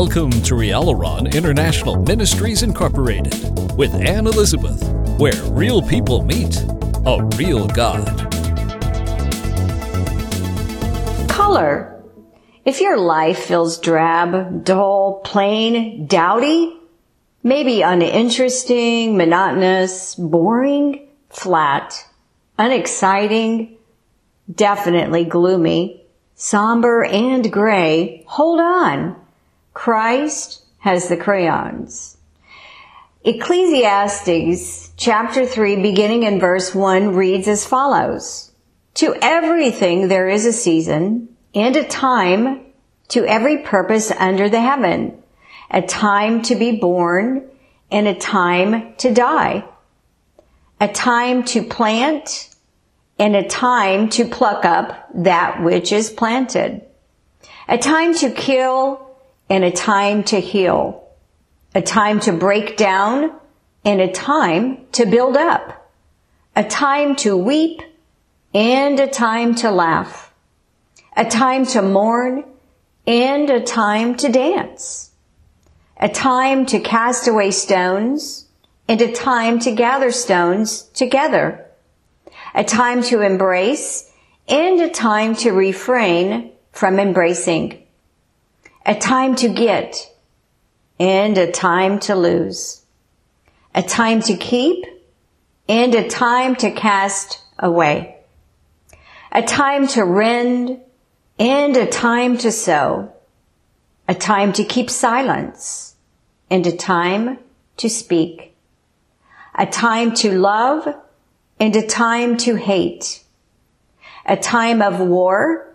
Welcome to Rialaron International Ministries Incorporated with Anne Elizabeth, where real people meet a real God. Color. If your life feels drab, dull, plain, dowdy, maybe uninteresting, monotonous, boring, flat, unexciting, definitely gloomy, somber, and gray, hold on. Christ has the crayons. Ecclesiastes chapter 3 beginning in verse 1 reads as follows. To everything there is a season and a time to every purpose under the heaven, a time to be born and a time to die, a time to plant and a time to pluck up that which is planted, a time to kill and a time to heal, a time to break down and a time to build up, a time to weep and a time to laugh, a time to mourn and a time to dance, a time to cast away stones and a time to gather stones together, a time to embrace and a time to refrain from embracing a time to get and a time to lose, a time to keep and a time to cast away, a time to rend and a time to sow, a time to keep silence and a time to speak, a time to love and a time to hate, a time of war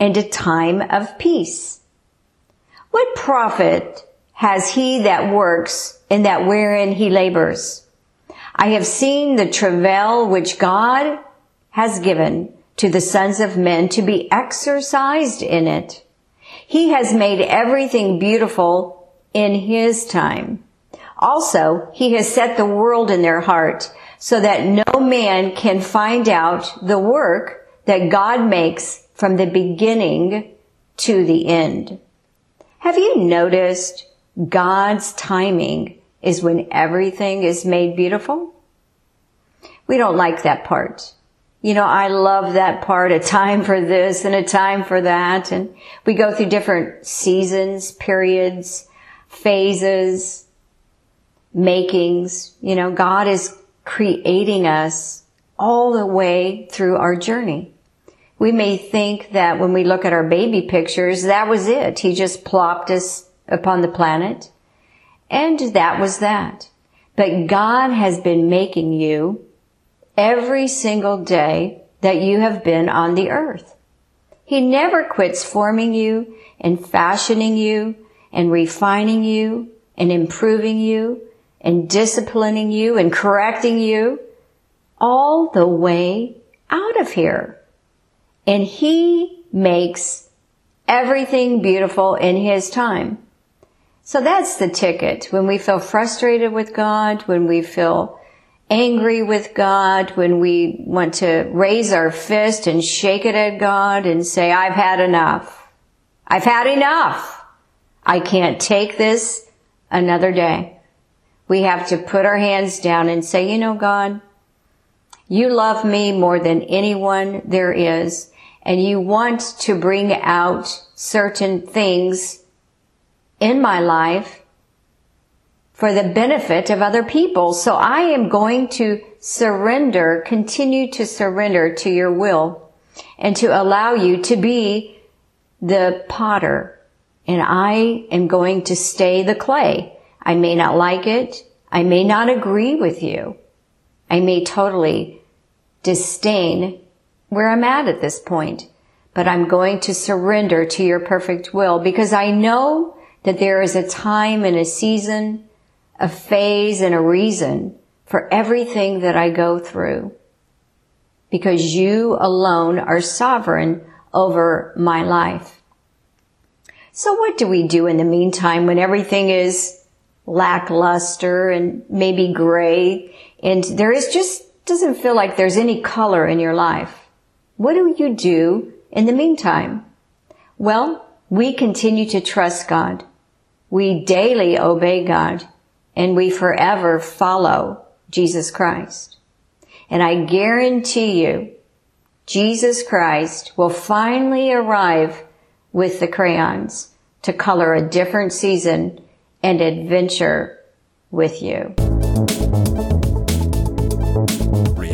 and a time of peace what profit has he that works in that wherein he labors? I have seen the travail which God has given to the sons of men to be exercised in it. He has made everything beautiful in his time. Also, he has set the world in their heart so that no man can find out the work that God makes from the beginning to the end. Have you noticed God's timing is when everything is made beautiful? We don't like that part. You know, I love that part, a time for this and a time for that. And we go through different seasons, periods, phases, makings. You know, God is creating us all the way through our journey. We may think that when we look at our baby pictures, that was it. He just plopped us upon the planet. And that was that. But God has been making you every single day that you have been on the earth. He never quits forming you and fashioning you and refining you and improving you and disciplining you and correcting you all the way out of here. And he makes everything beautiful in his time. So that's the ticket. When we feel frustrated with God, when we feel angry with God, when we want to raise our fist and shake it at God and say, I've had enough. I've had enough. I can't take this another day. We have to put our hands down and say, you know, God, you love me more than anyone there is and you want to bring out certain things in my life for the benefit of other people. So I am going to surrender, continue to surrender to your will and to allow you to be the potter. And I am going to stay the clay. I may not like it. I may not agree with you. I may totally disdain where I'm at at this point, but I'm going to surrender to your perfect will because I know that there is a time and a season, a phase and a reason for everything that I go through because you alone are sovereign over my life. So what do we do in the meantime when everything is lackluster and maybe gray and there is just doesn't feel like there's any color in your life? What do you do in the meantime? Well, we continue to trust God. we daily obey God and we forever follow Jesus Christ. And I guarantee you, Jesus Christ will finally arrive with the crayons to color a different season and adventure with you.